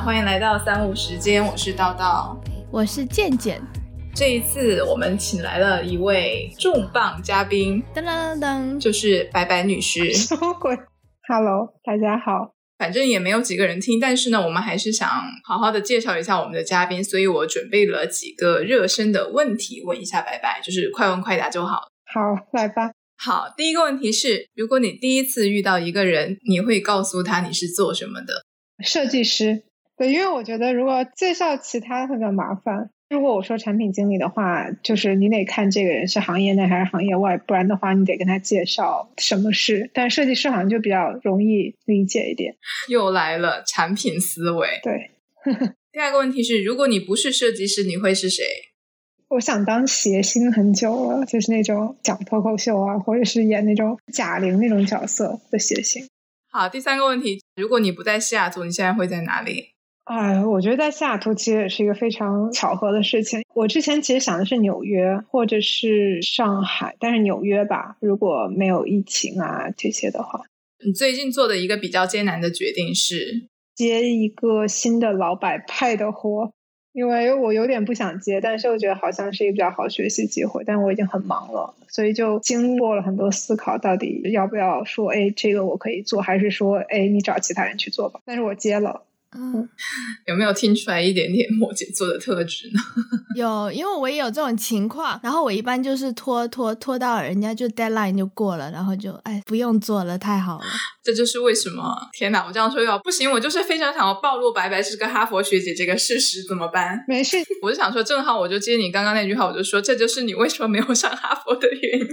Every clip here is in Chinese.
好，欢迎来到三五时间，我是叨叨，我是健健。这一次我们请来了一位重磅嘉宾，噔噔噔噔，就是白白女士。什么鬼？Hello，大家好。反正也没有几个人听，但是呢，我们还是想好好的介绍一下我们的嘉宾，所以我准备了几个热身的问题问一下白白，就是快问快答就好。好，来吧。好，第一个问题是，如果你第一次遇到一个人，你会告诉他你是做什么的？设计师。对，因为我觉得如果介绍其他会比较麻烦。如果我说产品经理的话，就是你得看这个人是行业内还是行业外，不然的话你得跟他介绍什么是。但设计师好像就比较容易理解一点。又来了产品思维。对。第二个问题是，如果你不是设计师，你会是谁？我想当谐星很久了，就是那种讲脱口秀啊，或者是演那种贾玲那种角色的谐星。好，第三个问题，如果你不在西雅图，你现在会在哪里？哎，我觉得在西雅图其实也是一个非常巧合的事情。我之前其实想的是纽约或者是上海，但是纽约吧，如果没有疫情啊这些的话。你最近做的一个比较艰难的决定是接一个新的老板派的活，因为我有点不想接，但是我觉得好像是一个比较好学习机会，但我已经很忙了，所以就经过了很多思考，到底要不要说，哎，这个我可以做，还是说，哎，你找其他人去做吧。但是我接了。嗯，有没有听出来一点点 摩羯座的特质呢？有，因为我也有这种情况，然后我一般就是拖拖拖到人家就 deadline 就过了，然后就哎不用做了，太好了。这就是为什么，天哪！我这样说要不行，我就是非常想要暴露白白是个哈佛学姐这个事实，怎么办？没事，我就想说，正好我就接你刚刚那句话，我就说这就是你为什么没有上哈佛的原因。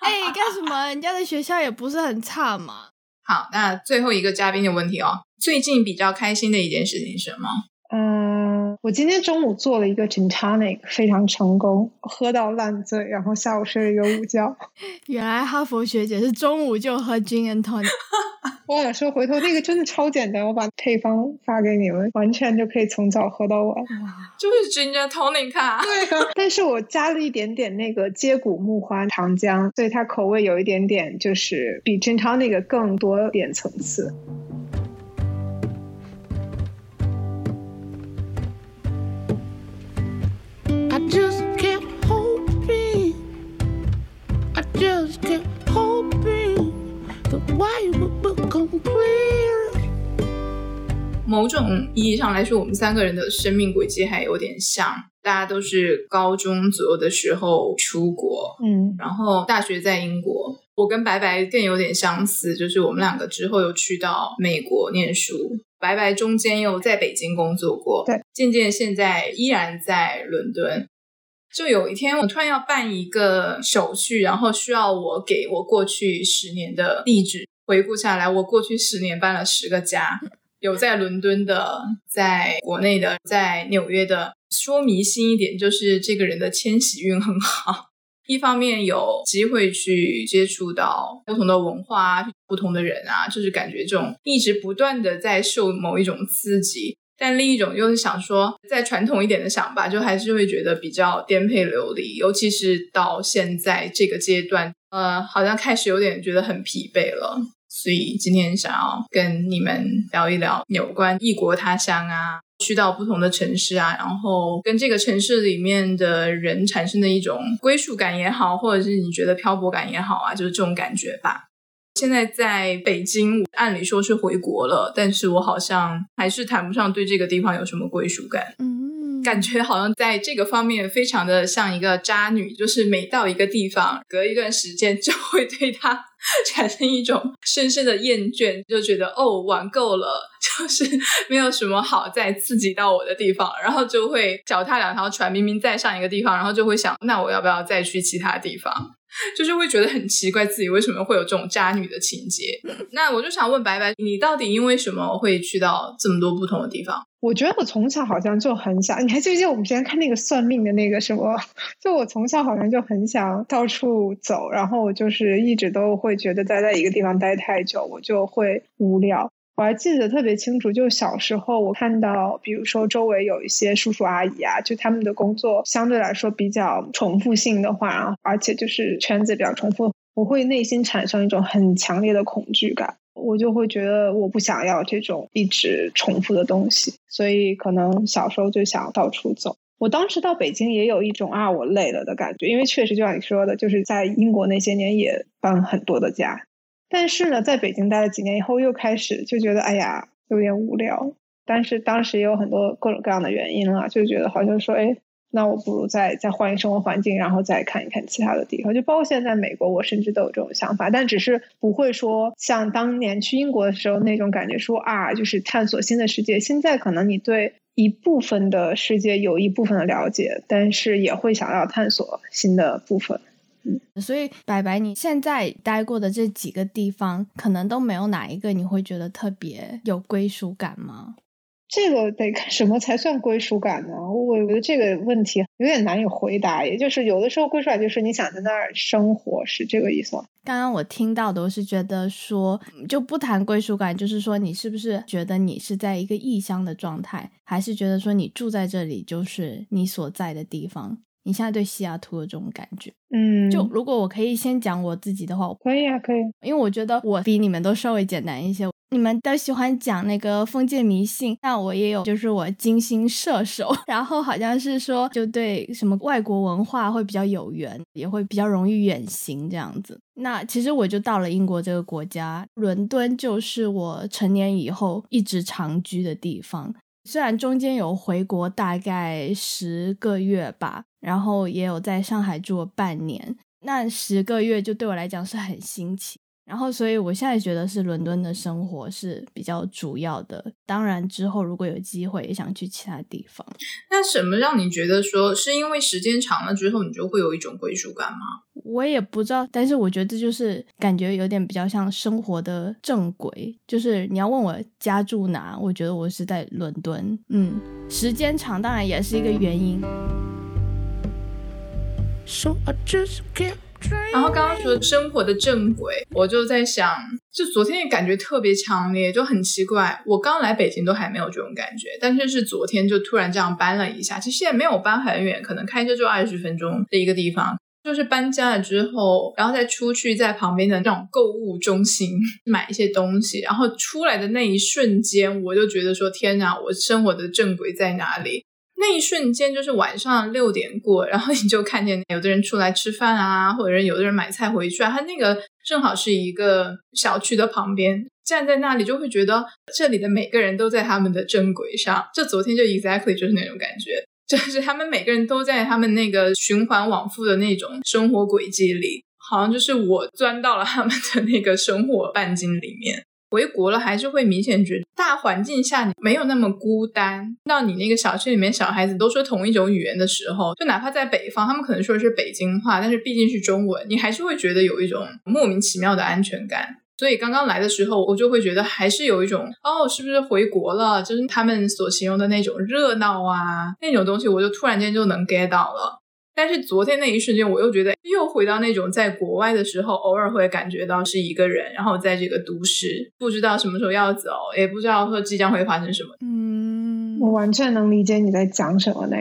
哎，干什么？人家的学校也不是很差嘛。好，那最后一个嘉宾的问题哦，最近比较开心的一件事情是什么？嗯，我今天中午做了一个 gin tonic，非常成功，喝到烂醉，然后下午睡了一个午觉。原来哈佛学姐是中午就喝 gin and tonic。我想说，回头那个真的超简单，我把配方发给你们，完全就可以从早喝到晚。就是 gin and tonic 啊。对啊，但是我加了一点点那个接骨木花糖浆，所以它口味有一点点，就是比 gin tonic 更多点层次。某种意义上来说，我们三个人的生命轨迹还有点像。大家都是高中左右的时候出国，嗯，然后大学在英国。我跟白白更有点相似，就是我们两个之后又去到美国念书。白白中间又在北京工作过，对，渐渐现在依然在伦敦。就有一天，我突然要办一个手续，然后需要我给我过去十年的地址回顾下来。我过去十年搬了十个家，有在伦敦的，在国内的，在纽约的。说迷信一点，就是这个人的迁徙运很好。一方面有机会去接触到不同的文化、不同的人啊，就是感觉这种一直不断的在受某一种刺激。但另一种又是想说，再传统一点的想法，就还是会觉得比较颠沛流离，尤其是到现在这个阶段，呃，好像开始有点觉得很疲惫了。所以今天想要跟你们聊一聊有关异国他乡啊，去到不同的城市啊，然后跟这个城市里面的人产生的一种归属感也好，或者是你觉得漂泊感也好啊，就是这种感觉吧。现在在北京，按理说是回国了，但是我好像还是谈不上对这个地方有什么归属感。嗯，感觉好像在这个方面非常的像一个渣女，就是每到一个地方，隔一段时间就会对她 产生一种深深的厌倦，就觉得哦，玩够了，就是没有什么好再刺激到我的地方，然后就会脚踏两条船，明明在上一个地方，然后就会想，那我要不要再去其他地方？就是会觉得很奇怪，自己为什么会有这种渣女的情节？那我就想问白白，你到底因为什么会去到这么多不同的地方？我觉得我从小好像就很想，你还记不记得我们之前看那个算命的那个什么？就我从小好像就很想到处走，然后我就是一直都会觉得待在一个地方待太久，我就会无聊。我还记得特别清楚，就小时候我看到，比如说周围有一些叔叔阿姨啊，就他们的工作相对来说比较重复性的话，而且就是圈子比较重复，我会内心产生一种很强烈的恐惧感。我就会觉得我不想要这种一直重复的东西，所以可能小时候就想到处走。我当时到北京也有一种啊我累了的感觉，因为确实就像你说的，就是在英国那些年也搬很多的家，但是呢，在北京待了几年以后，又开始就觉得哎呀有点无聊。但是当时也有很多各种各样的原因了，就觉得好像说哎。那我不如再再换一生活环境，然后再看一看其他的地方。就包括现在美国，我甚至都有这种想法，但只是不会说像当年去英国的时候那种感觉，说啊，就是探索新的世界。现在可能你对一部分的世界有一部分的了解，但是也会想要探索新的部分。嗯，所以白白，你现在待过的这几个地方，可能都没有哪一个你会觉得特别有归属感吗？这个得看什么才算归属感呢？我觉得这个问题有点难以回答。也就是有的时候归属感就是你想在那儿生活，是这个意思吗？刚刚我听到的我是觉得说，就不谈归属感，就是说你是不是觉得你是在一个异乡的状态，还是觉得说你住在这里就是你所在的地方？你现在对西雅图的这种感觉？嗯，就如果我可以先讲我自己的话，可以啊，可以，因为我觉得我比你们都稍微简单一些。你们都喜欢讲那个封建迷信，那我也有，就是我金星射手，然后好像是说就对什么外国文化会比较有缘，也会比较容易远行这样子。那其实我就到了英国这个国家，伦敦就是我成年以后一直长居的地方。虽然中间有回国大概十个月吧，然后也有在上海住了半年，那十个月就对我来讲是很新奇。然后，所以我现在觉得是伦敦的生活是比较主要的。当然，之后如果有机会，也想去其他地方。那什么让你觉得说是因为时间长了之后，你就会有一种归属感吗？我也不知道，但是我觉得这就是感觉有点比较像生活的正轨。就是你要问我家住哪，我觉得我是在伦敦。嗯，时间长当然也是一个原因。So I just can't 然后刚刚说生活的正轨，我就在想，就昨天也感觉特别强烈，就很奇怪。我刚来北京都还没有这种感觉，但是是昨天就突然这样搬了一下。其实也没有搬很远，可能开车就二十分钟的一个地方。就是搬家了之后，然后再出去在旁边的那种购物中心买一些东西，然后出来的那一瞬间，我就觉得说：天哪，我生活的正轨在哪里？那一瞬间就是晚上六点过，然后你就看见有的人出来吃饭啊，或者有的人买菜回去啊。他那个正好是一个小区的旁边，站在那里就会觉得这里的每个人都在他们的正轨上。就昨天就 exactly 就是那种感觉，就是他们每个人都在他们那个循环往复的那种生活轨迹里，好像就是我钻到了他们的那个生活半径里面。回国了，还是会明显觉得大环境下你没有那么孤单。到你那个小区里面，小孩子都说同一种语言的时候，就哪怕在北方，他们可能说的是北京话，但是毕竟是中文，你还是会觉得有一种莫名其妙的安全感。所以刚刚来的时候，我就会觉得还是有一种哦，是不是回国了？就是他们所形容的那种热闹啊，那种东西，我就突然间就能 get 到了。但是昨天那一瞬间，我又觉得又回到那种在国外的时候，偶尔会感觉到是一个人，然后在这个都市，不知道什么时候要走，也不知道说即将会发生什么。嗯，我完全能理解你在讲什么呢。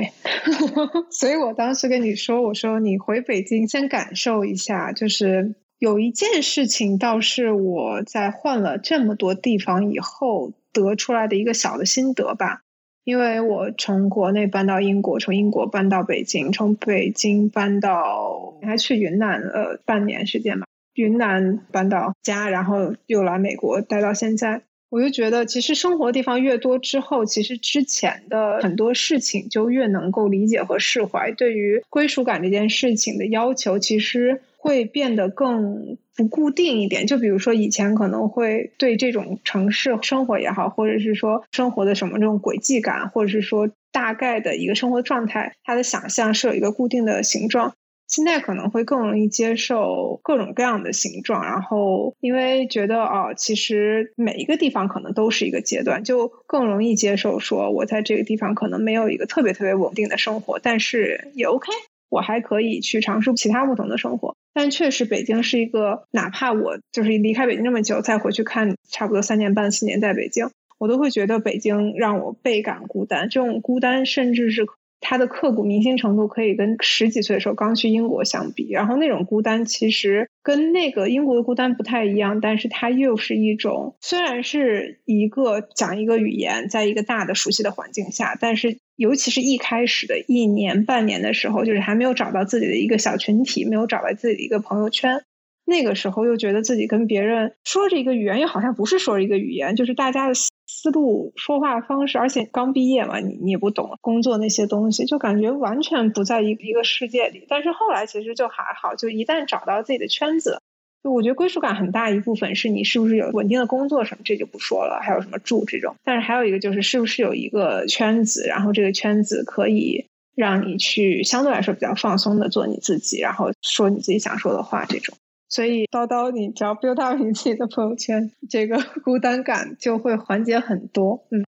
所以我当时跟你说，我说你回北京先感受一下，就是有一件事情，倒是我在换了这么多地方以后得出来的一个小的心得吧。因为我从国内搬到英国，从英国搬到北京，从北京搬到还去云南了半年时间嘛。云南搬到家，然后又来美国待到现在，我就觉得其实生活地方越多之后，其实之前的很多事情就越能够理解和释怀。对于归属感这件事情的要求，其实会变得更。不固定一点，就比如说以前可能会对这种城市生活也好，或者是说生活的什么这种轨迹感，或者是说大概的一个生活状态，它的想象是有一个固定的形状。现在可能会更容易接受各种各样的形状，然后因为觉得哦，其实每一个地方可能都是一个阶段，就更容易接受说我在这个地方可能没有一个特别特别稳定的生活，但是也 OK。我还可以去尝试其他不同的生活，但确实北京是一个，哪怕我就是离开北京那么久，再回去看差不多三年半四年在北京，我都会觉得北京让我倍感孤单。这种孤单甚至是他的刻骨铭心程度可以跟十几岁的时候刚去英国相比，然后那种孤单其实跟那个英国的孤单不太一样，但是它又是一种虽然是一个讲一个语言，在一个大的熟悉的环境下，但是尤其是一开始的一年半年的时候，就是还没有找到自己的一个小群体，没有找到自己的一个朋友圈。那个时候又觉得自己跟别人说着一个语言，又好像不是说着一个语言，就是大家的思路、说话方式，而且刚毕业嘛，你你也不懂工作那些东西，就感觉完全不在一一个世界里。但是后来其实就还好，就一旦找到自己的圈子，就我觉得归属感很大一部分是你是不是有稳定的工作什么，这就不说了，还有什么住这种。但是还有一个就是是不是有一个圈子，然后这个圈子可以让你去相对来说比较放松的做你自己，然后说你自己想说的话这种。所以，叨叨，你只要 build up 你自己的朋友圈，这个 孤单感就会缓解很多。嗯，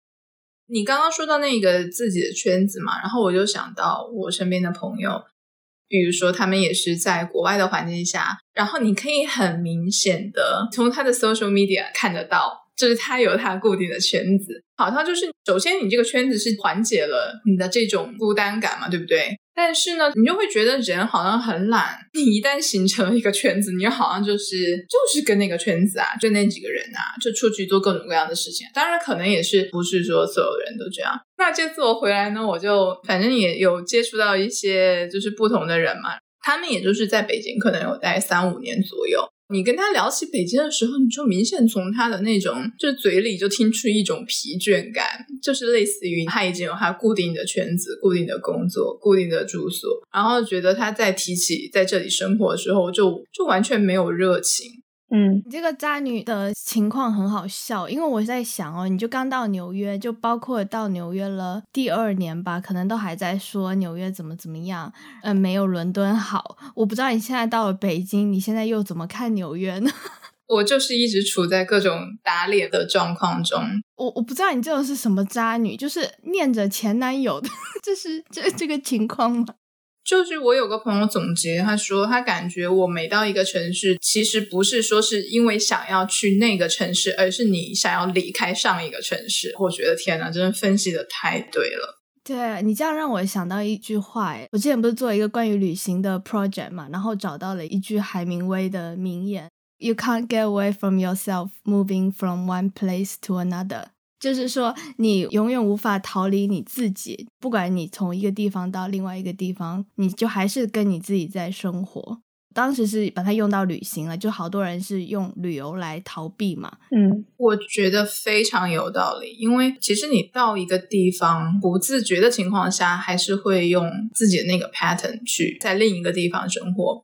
你刚刚说到那个自己的圈子嘛，然后我就想到我身边的朋友，比如说他们也是在国外的环境下，然后你可以很明显的从他的 social media 看得到。就是他有他固定的圈子，好像就是首先你这个圈子是缓解了你的这种孤单感嘛，对不对？但是呢，你就会觉得人好像很懒。你一旦形成了一个圈子，你好像就是就是跟那个圈子啊，就那几个人啊，就出去做各种各样的事情。当然，可能也是不是说所有人都这样。那这次我回来呢，我就反正也有接触到一些就是不同的人嘛，他们也就是在北京可能有待三五年左右。你跟他聊起北京的时候，你就明显从他的那种就嘴里就听出一种疲倦感，就是类似于他已经有他固定的圈子、固定的工作、固定的住所，然后觉得他在提起在这里生活的时候，就就完全没有热情。嗯，你这个渣女的情况很好笑，因为我在想哦，你就刚到纽约，就包括到纽约了第二年吧，可能都还在说纽约怎么怎么样，嗯，没有伦敦好。我不知道你现在到了北京，你现在又怎么看纽约呢？我就是一直处在各种打脸的状况中。我我不知道你这种是什么渣女，就是念着前男友的，这是这这个情况吗？就是我有个朋友总结，他说他感觉我每到一个城市，其实不是说是因为想要去那个城市，而是你想要离开上一个城市。我觉得天哪，真的分析的太对了。对你这样让我想到一句话，我之前不是做一个关于旅行的 project 嘛，然后找到了一句海明威的名言：“You can't get away from yourself moving from one place to another。”就是说，你永远无法逃离你自己，不管你从一个地方到另外一个地方，你就还是跟你自己在生活。当时是把它用到旅行了，就好多人是用旅游来逃避嘛。嗯，我觉得非常有道理，因为其实你到一个地方不自觉的情况下，还是会用自己的那个 pattern 去在另一个地方生活。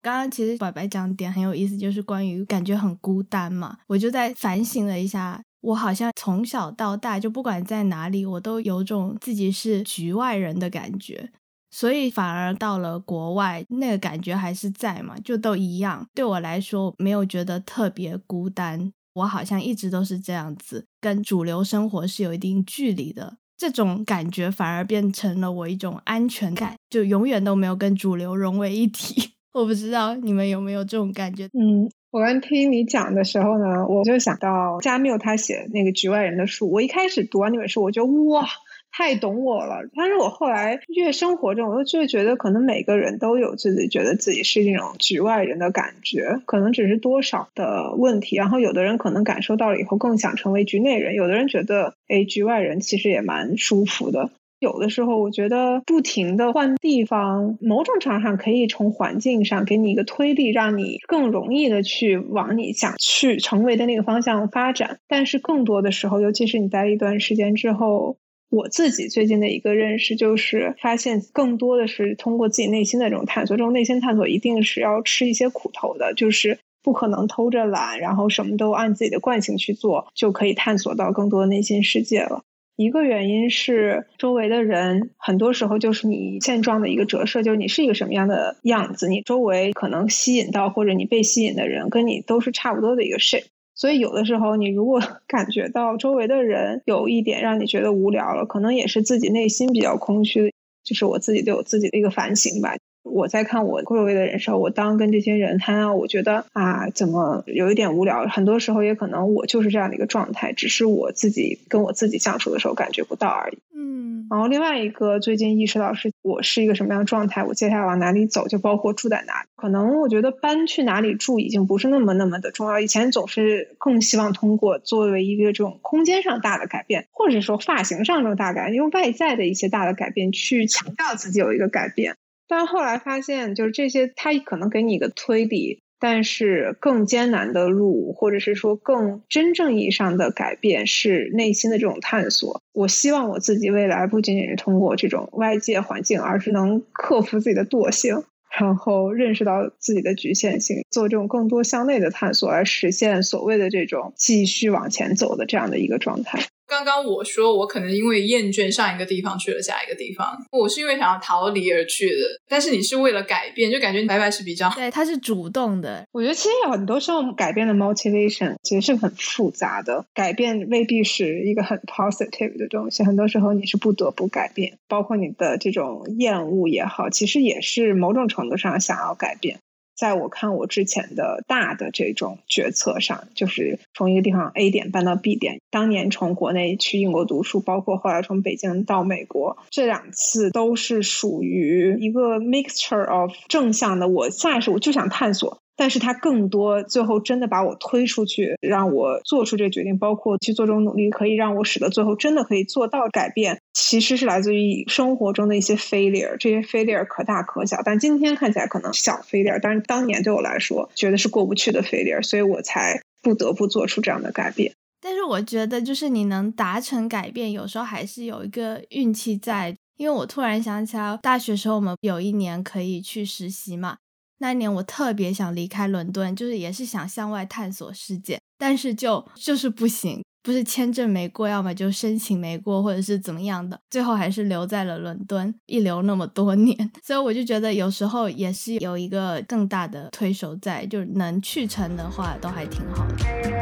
刚刚其实白白讲点很有意思，就是关于感觉很孤单嘛，我就在反省了一下。我好像从小到大，就不管在哪里，我都有种自己是局外人的感觉，所以反而到了国外，那个感觉还是在嘛，就都一样。对我来说，没有觉得特别孤单。我好像一直都是这样子，跟主流生活是有一定距离的。这种感觉反而变成了我一种安全感，就永远都没有跟主流融为一体。我不知道你们有没有这种感觉？嗯。我刚听你讲的时候呢，我就想到加缪他写那个《局外人的书》。我一开始读完那本书，我就哇，太懂我了。但是我后来越生活中，我就觉得可能每个人都有自己觉得自己是那种局外人的感觉，可能只是多少的问题。然后有的人可能感受到了以后，更想成为局内人；有的人觉得，哎，局外人其实也蛮舒服的。有的时候，我觉得不停的换地方，某种程度上可以从环境上给你一个推力，让你更容易的去往你想去成为的那个方向发展。但是更多的时候，尤其是你待了一段时间之后，我自己最近的一个认识就是，发现更多的是通过自己内心的这种探索。这种内心探索一定是要吃一些苦头的，就是不可能偷着懒，然后什么都按自己的惯性去做，就可以探索到更多的内心世界了。一个原因是周围的人很多时候就是你现状的一个折射，就是你是一个什么样的样子，你周围可能吸引到或者你被吸引的人跟你都是差不多的一个 shape。所以有的时候你如果 感觉到周围的人有一点让你觉得无聊了，可能也是自己内心比较空虚，就是我自己对我自己的一个反省吧。我在看我周围的人时候，我当跟这些人谈啊，我觉得啊，怎么有一点无聊？很多时候也可能我就是这样的一个状态，只是我自己跟我自己相处的时候感觉不到而已。嗯。然后另外一个最近意识到是我是一个什么样的状态，我接下来往哪里走，就包括住在哪里。可能我觉得搬去哪里住已经不是那么那么的重要。以前总是更希望通过作为一个这种空间上大的改变，或者说发型上这种大改变，用外在的一些大的改变去强调自己有一个改变。但后来发现，就是这些，它可能给你一个推理。但是更艰难的路，或者是说更真正意义上的改变，是内心的这种探索。我希望我自己未来不仅仅是通过这种外界环境，而是能克服自己的惰性，然后认识到自己的局限性，做这种更多向内的探索，来实现所谓的这种继续往前走的这样的一个状态。刚刚我说我可能因为厌倦上一个地方去了下一个地方，我是因为想要逃离而去的。但是你是为了改变，就感觉白白是比较对，他是主动的。我觉得其实有很多时候改变的 motivation 其实是很复杂的，改变未必是一个很 positive 的东西。很多时候你是不得不改变，包括你的这种厌恶也好，其实也是某种程度上想要改变。在我看我之前的大的这种决策上，就是从一个地方 A 点搬到 B 点。当年从国内去英国读书，包括后来从北京到美国，这两次都是属于一个 mixture of 正向的。我下意识我就想探索。但是它更多最后真的把我推出去，让我做出这个决定，包括去做这种努力，可以让我使得最后真的可以做到改变，其实是来自于生活中的一些 failure，这些 failure 可大可小，但今天看起来可能小 failure，但是当年对我来说觉得是过不去的 failure，所以我才不得不做出这样的改变。但是我觉得，就是你能达成改变，有时候还是有一个运气在，因为我突然想起来，大学时候我们有一年可以去实习嘛。那一年我特别想离开伦敦，就是也是想向外探索世界，但是就就是不行，不是签证没过，要么就申请没过，或者是怎么样的，最后还是留在了伦敦，一留那么多年，所以我就觉得有时候也是有一个更大的推手在，就能去成的话都还挺好的。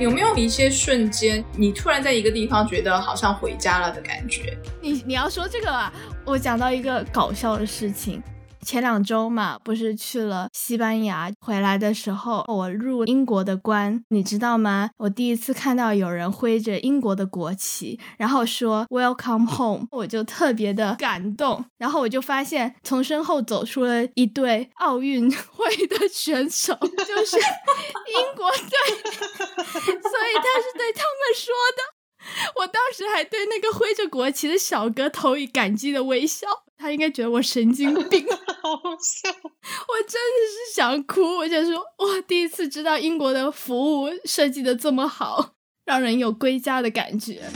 有没有一些瞬间，你突然在一个地方觉得好像回家了的感觉？你你要说这个啊，我讲到一个搞笑的事情。前两周嘛，不是去了西班牙，回来的时候我入英国的关，你知道吗？我第一次看到有人挥着英国的国旗，然后说 Welcome home，我就特别的感动。然后我就发现从身后走出了一队奥运会的选手，就是英国队，所以他是对他们说的。我当时还对那个挥着国旗的小哥投以感激的微笑，他应该觉得我神经病，好笑。我真的是想哭，我想说，哇，第一次知道英国的服务设计的这么好，让人有归家的感觉。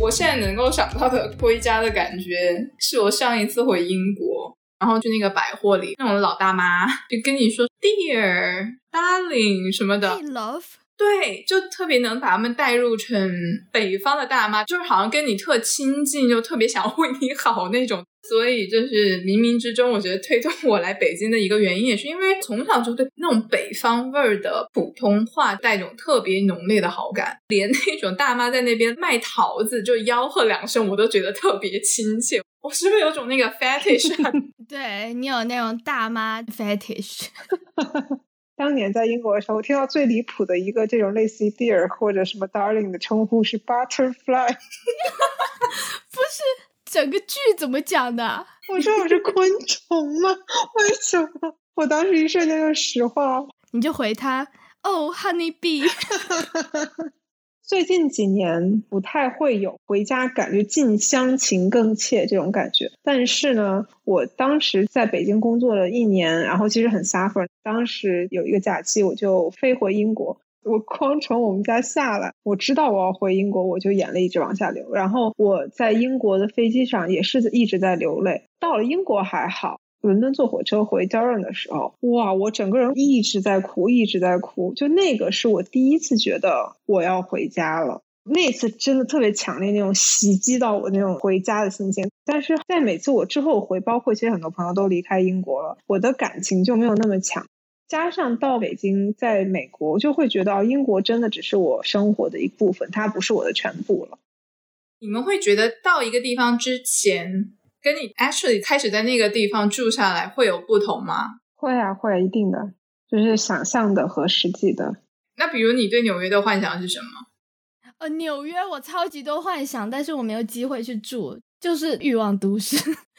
我现在能够想到的归家的感觉，是我上一次回英国。然后去那个百货里，那种老大妈就跟你说 “dear darling” 什么的，love，对，就特别能把他们带入成北方的大妈，就是好像跟你特亲近，就特别想为你好那种。所以就是冥冥之中，我觉得推动我来北京的一个原因，也是因为从小就对那种北方味儿的普通话带一种特别浓烈的好感，连那种大妈在那边卖桃子就吆喝两声，我都觉得特别亲切。我是不是有种那个 fetish？对你有那种大妈 fetish。当年在英国的时候，我听到最离谱的一个这种类似于 dear 或者什么 darling 的称呼是 butterfly。不是，整个剧怎么讲的？我说我是昆虫吗？为什么？我当时一瞬间就石化了。你就回他，Oh honey bee。最近几年不太会有回家感觉近乡情更怯这种感觉，但是呢，我当时在北京工作了一年，然后其实很 suffer。当时有一个假期，我就飞回英国，我光从我们家下来，我知道我要回英国，我就眼泪一直往下流。然后我在英国的飞机上也是一直在流泪。到了英国还好。伦敦坐火车回 Durham 的时候，哇，我整个人一直在哭，一直在哭。就那个是我第一次觉得我要回家了，那次真的特别强烈，那种袭击到我那种回家的心情。但是在每次我之后回，包括其实很多朋友都离开英国了，我的感情就没有那么强。加上到北京，在美国，我就会觉得英国真的只是我生活的一部分，它不是我的全部了。你们会觉得到一个地方之前？跟你 actually 开始在那个地方住下来会有不同吗？会啊，会一定的。就是想象的和实际的。那比如你对纽约的幻想是什么？呃，纽约我超级多幻想，但是我没有机会去住，就是欲望都市，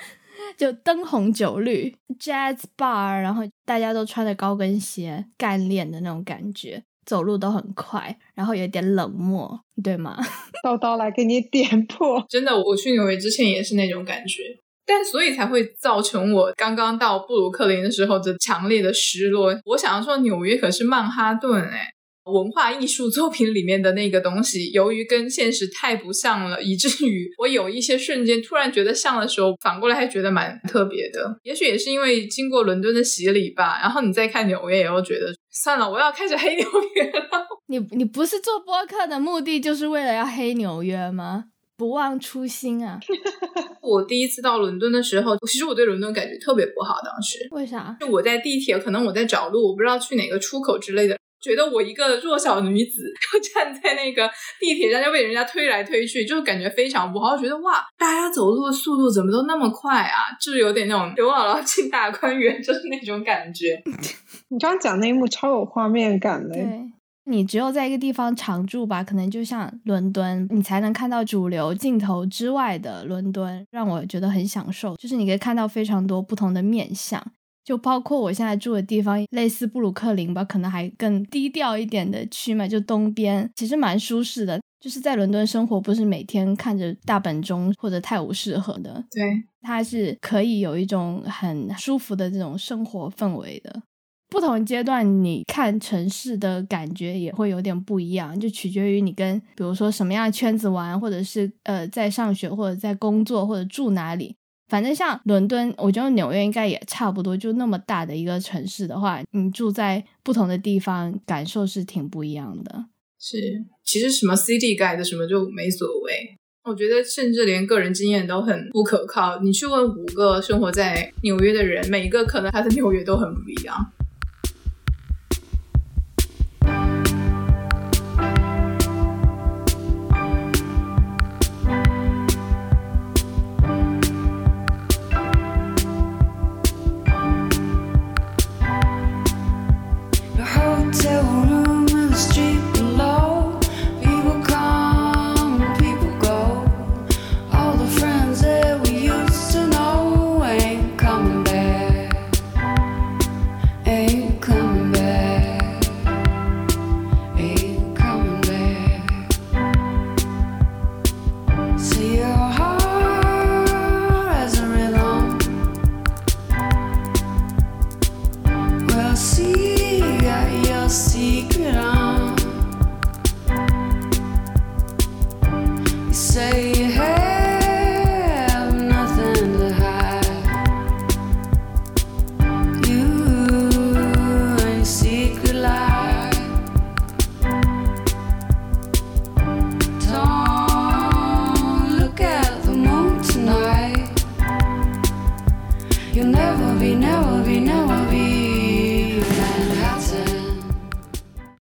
就灯红酒绿，jazz bar，然后大家都穿着高跟鞋，干练的那种感觉，走路都很快，然后有点冷漠，对吗？叨叨来给你点破，真的，我去纽约之前也是那种感觉，但所以才会造成我刚刚到布鲁克林的时候的强烈的失落。我想要说，纽约可是曼哈顿哎。文化艺术作品里面的那个东西，由于跟现实太不像了，以至于我有一些瞬间突然觉得像的时候，反过来还觉得蛮特别的。也许也是因为经过伦敦的洗礼吧。然后你再看纽约，也会觉得算了，我要开始黑纽约了。你你不是做播客的目的就是为了要黑纽约吗？不忘初心啊！我第一次到伦敦的时候，其实我对伦敦感觉特别不好。当时为啥？就我在地铁，可能我在找路，我不知道去哪个出口之类的。觉得我一个弱小女子，就 站在那个地铁站，就被人家推来推去，就感觉非常不好。觉得哇，大家走路的速度怎么都那么快啊？就是有点那种 刘姥姥进大观园，就是那种感觉。你刚刚讲那一幕超有画面感的。对，你只有在一个地方常住吧，可能就像伦敦，你才能看到主流镜头之外的伦敦，让我觉得很享受。就是你可以看到非常多不同的面相。就包括我现在住的地方，类似布鲁克林吧，可能还更低调一点的区嘛，就东边，其实蛮舒适的。就是在伦敦生活，不是每天看着大本钟或者泰晤士河的，对，它是可以有一种很舒服的这种生活氛围的。不同阶段，你看城市的感觉也会有点不一样，就取决于你跟比如说什么样的圈子玩，或者是呃在上学或者在工作或者住哪里。反正像伦敦，我觉得纽约应该也差不多，就那么大的一个城市的话，你住在不同的地方，感受是挺不一样的。是，其实什么 CD 盖的什么就没所谓。我觉得甚至连个人经验都很不可靠。你去问五个生活在纽约的人，每一个可能他的纽约都很不一样。